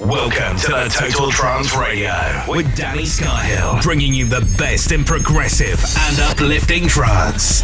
Welcome to the Total Trance Radio with Danny Skyhill, bringing you the best in progressive and uplifting trance.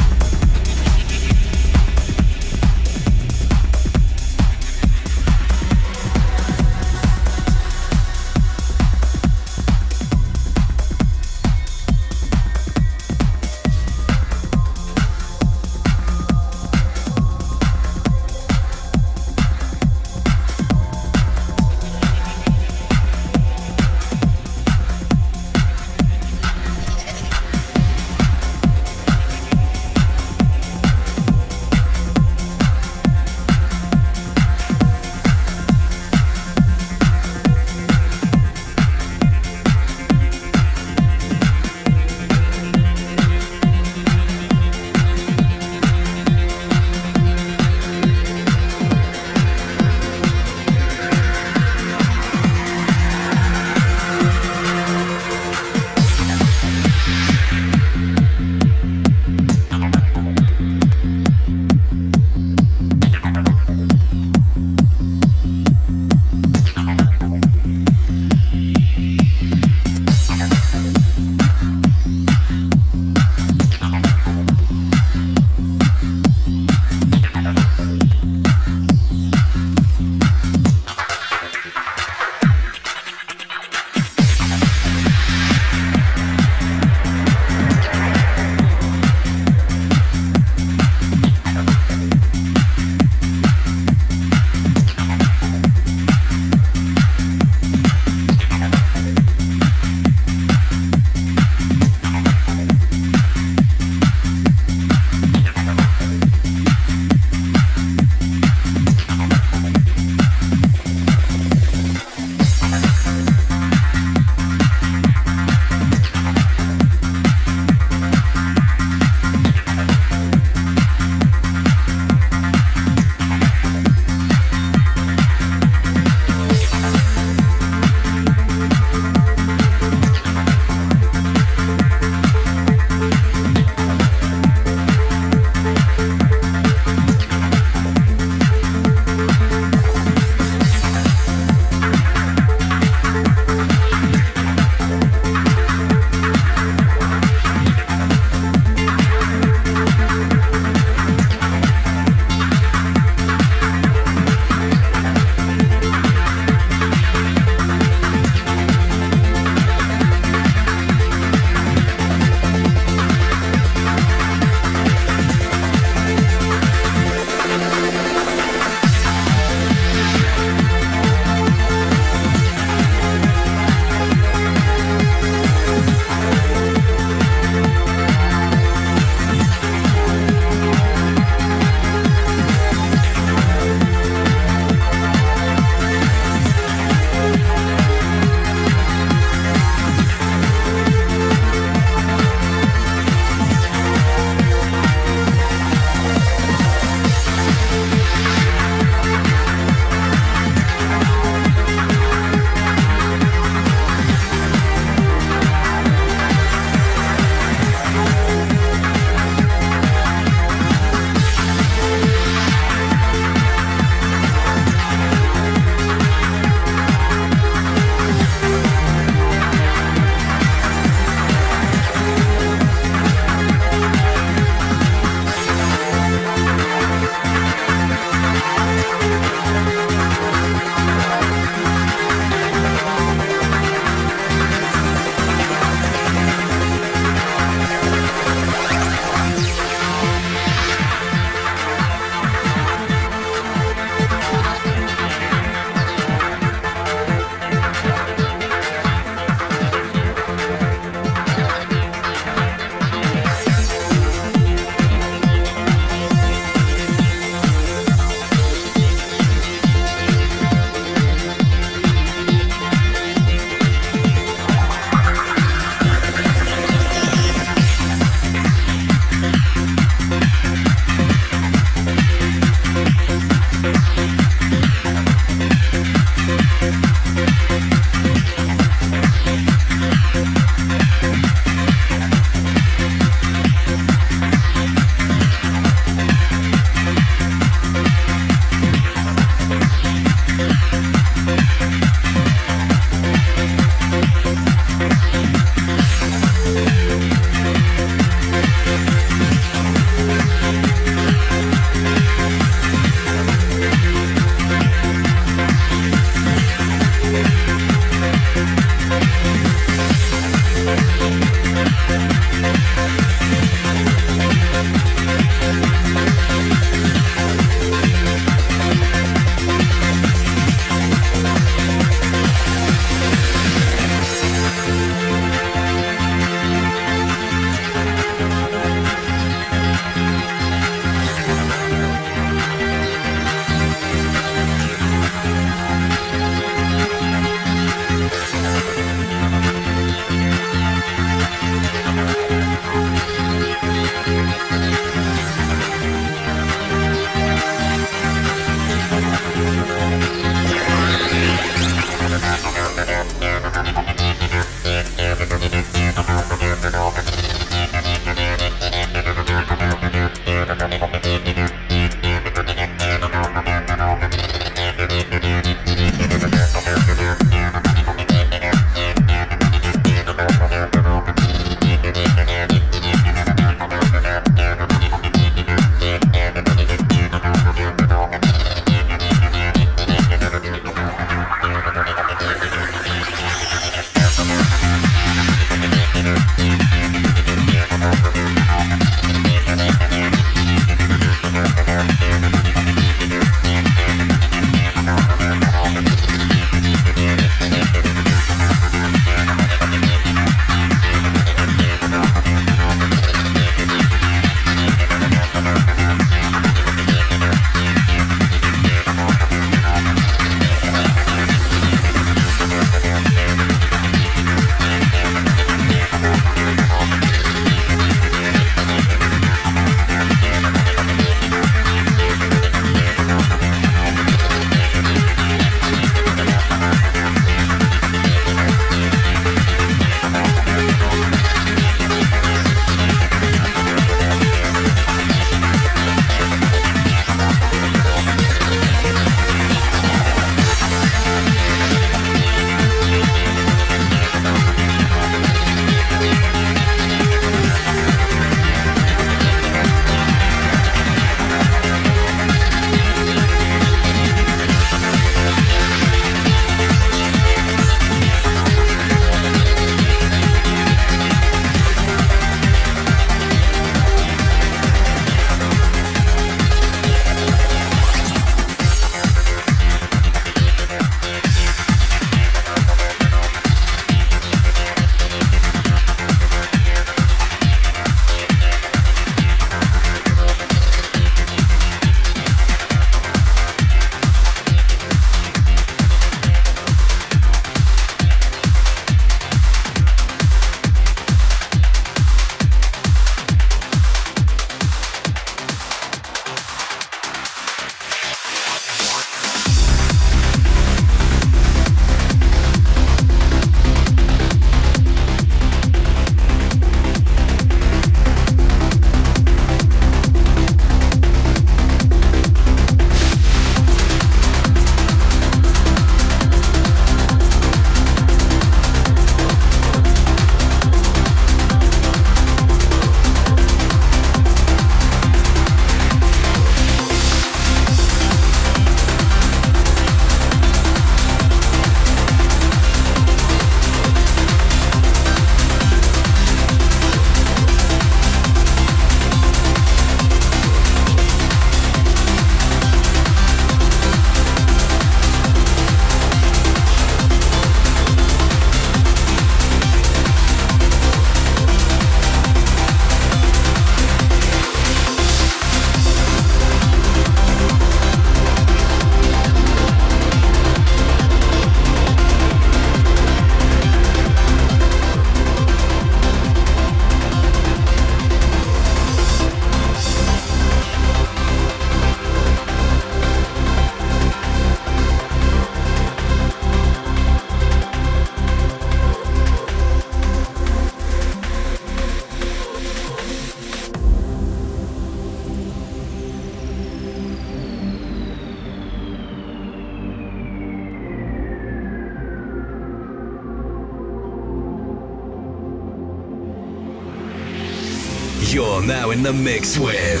Mix with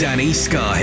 Danny Scarhill.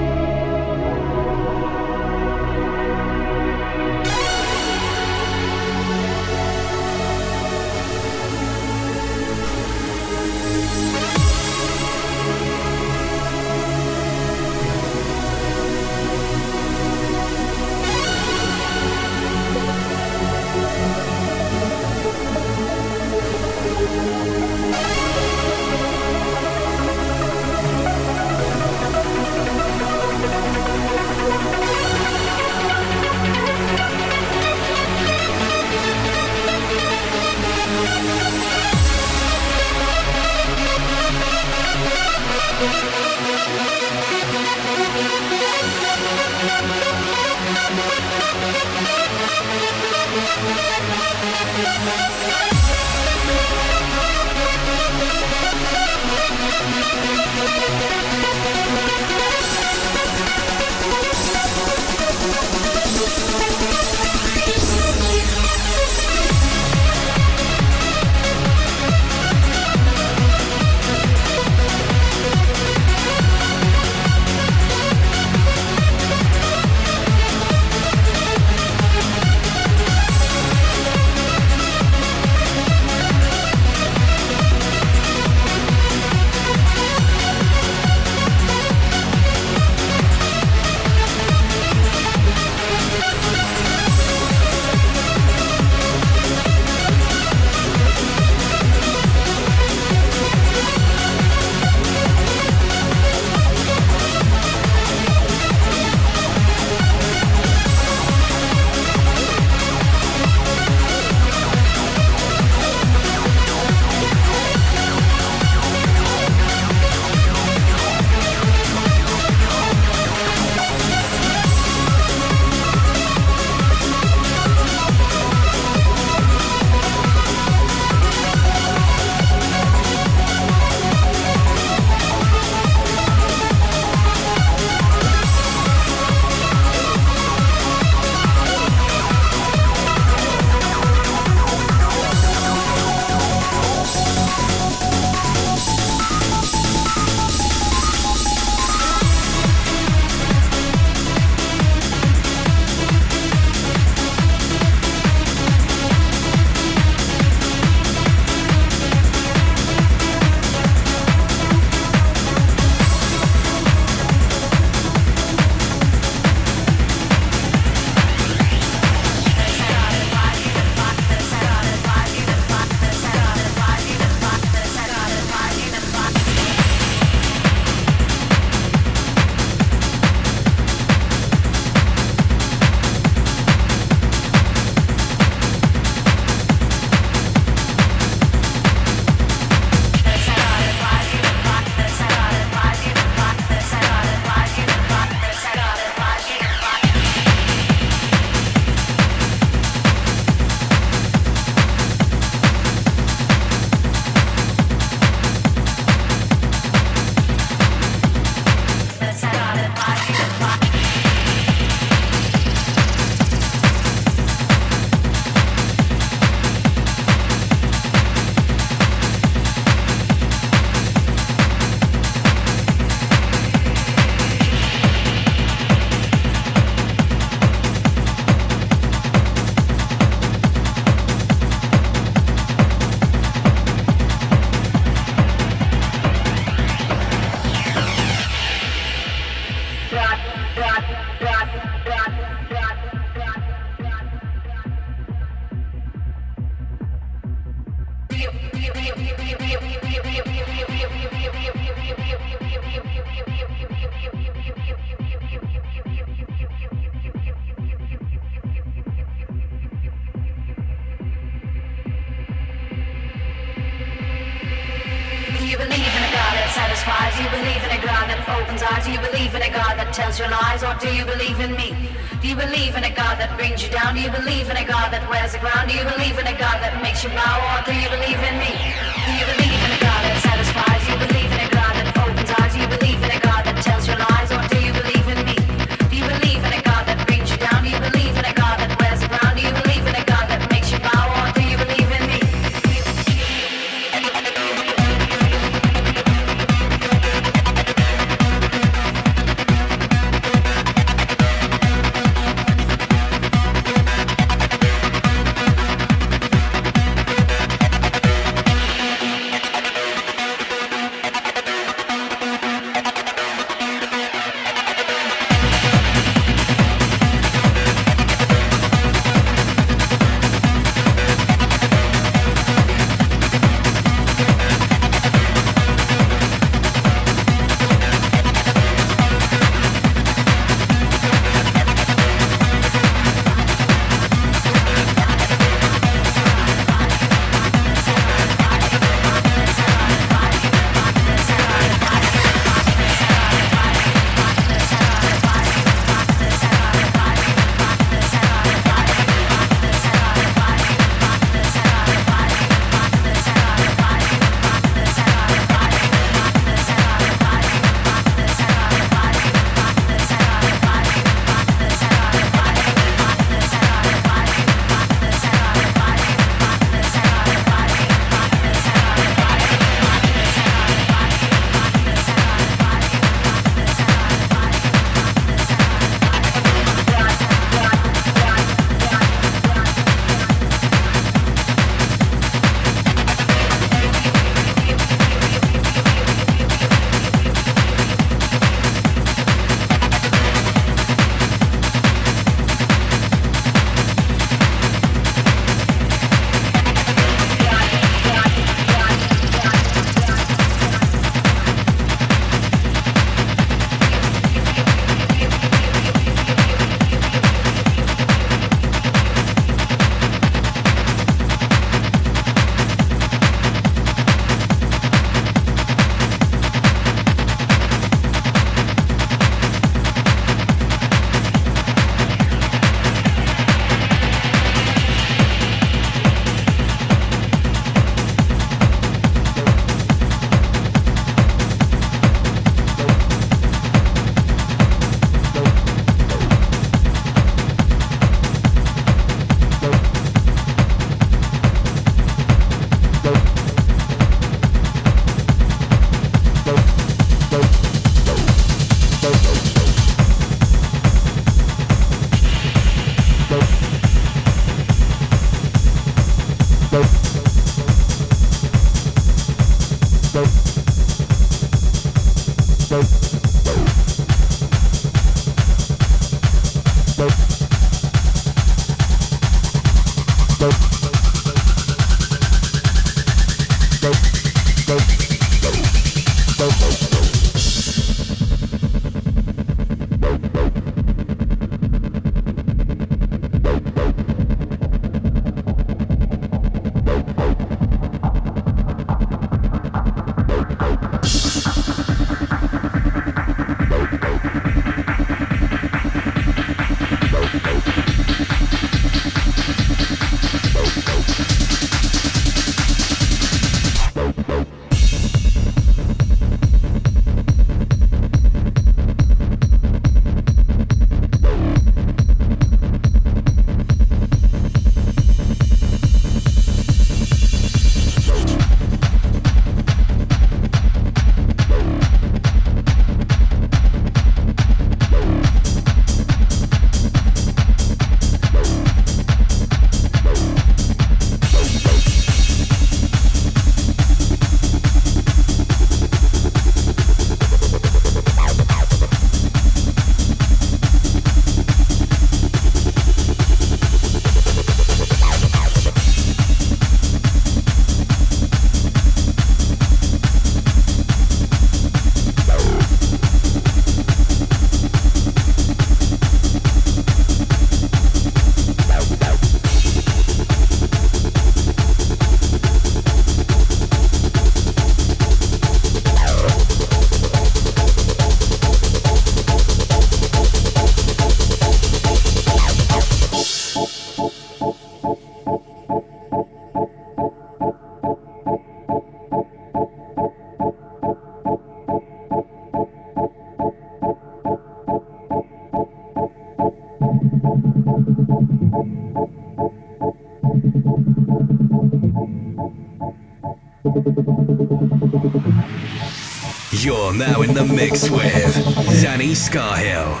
Now in the mix with Danny Scarhill.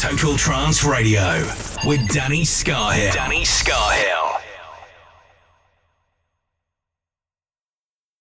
Total Trance Radio with Danny Scarhill. Danny Scarhill.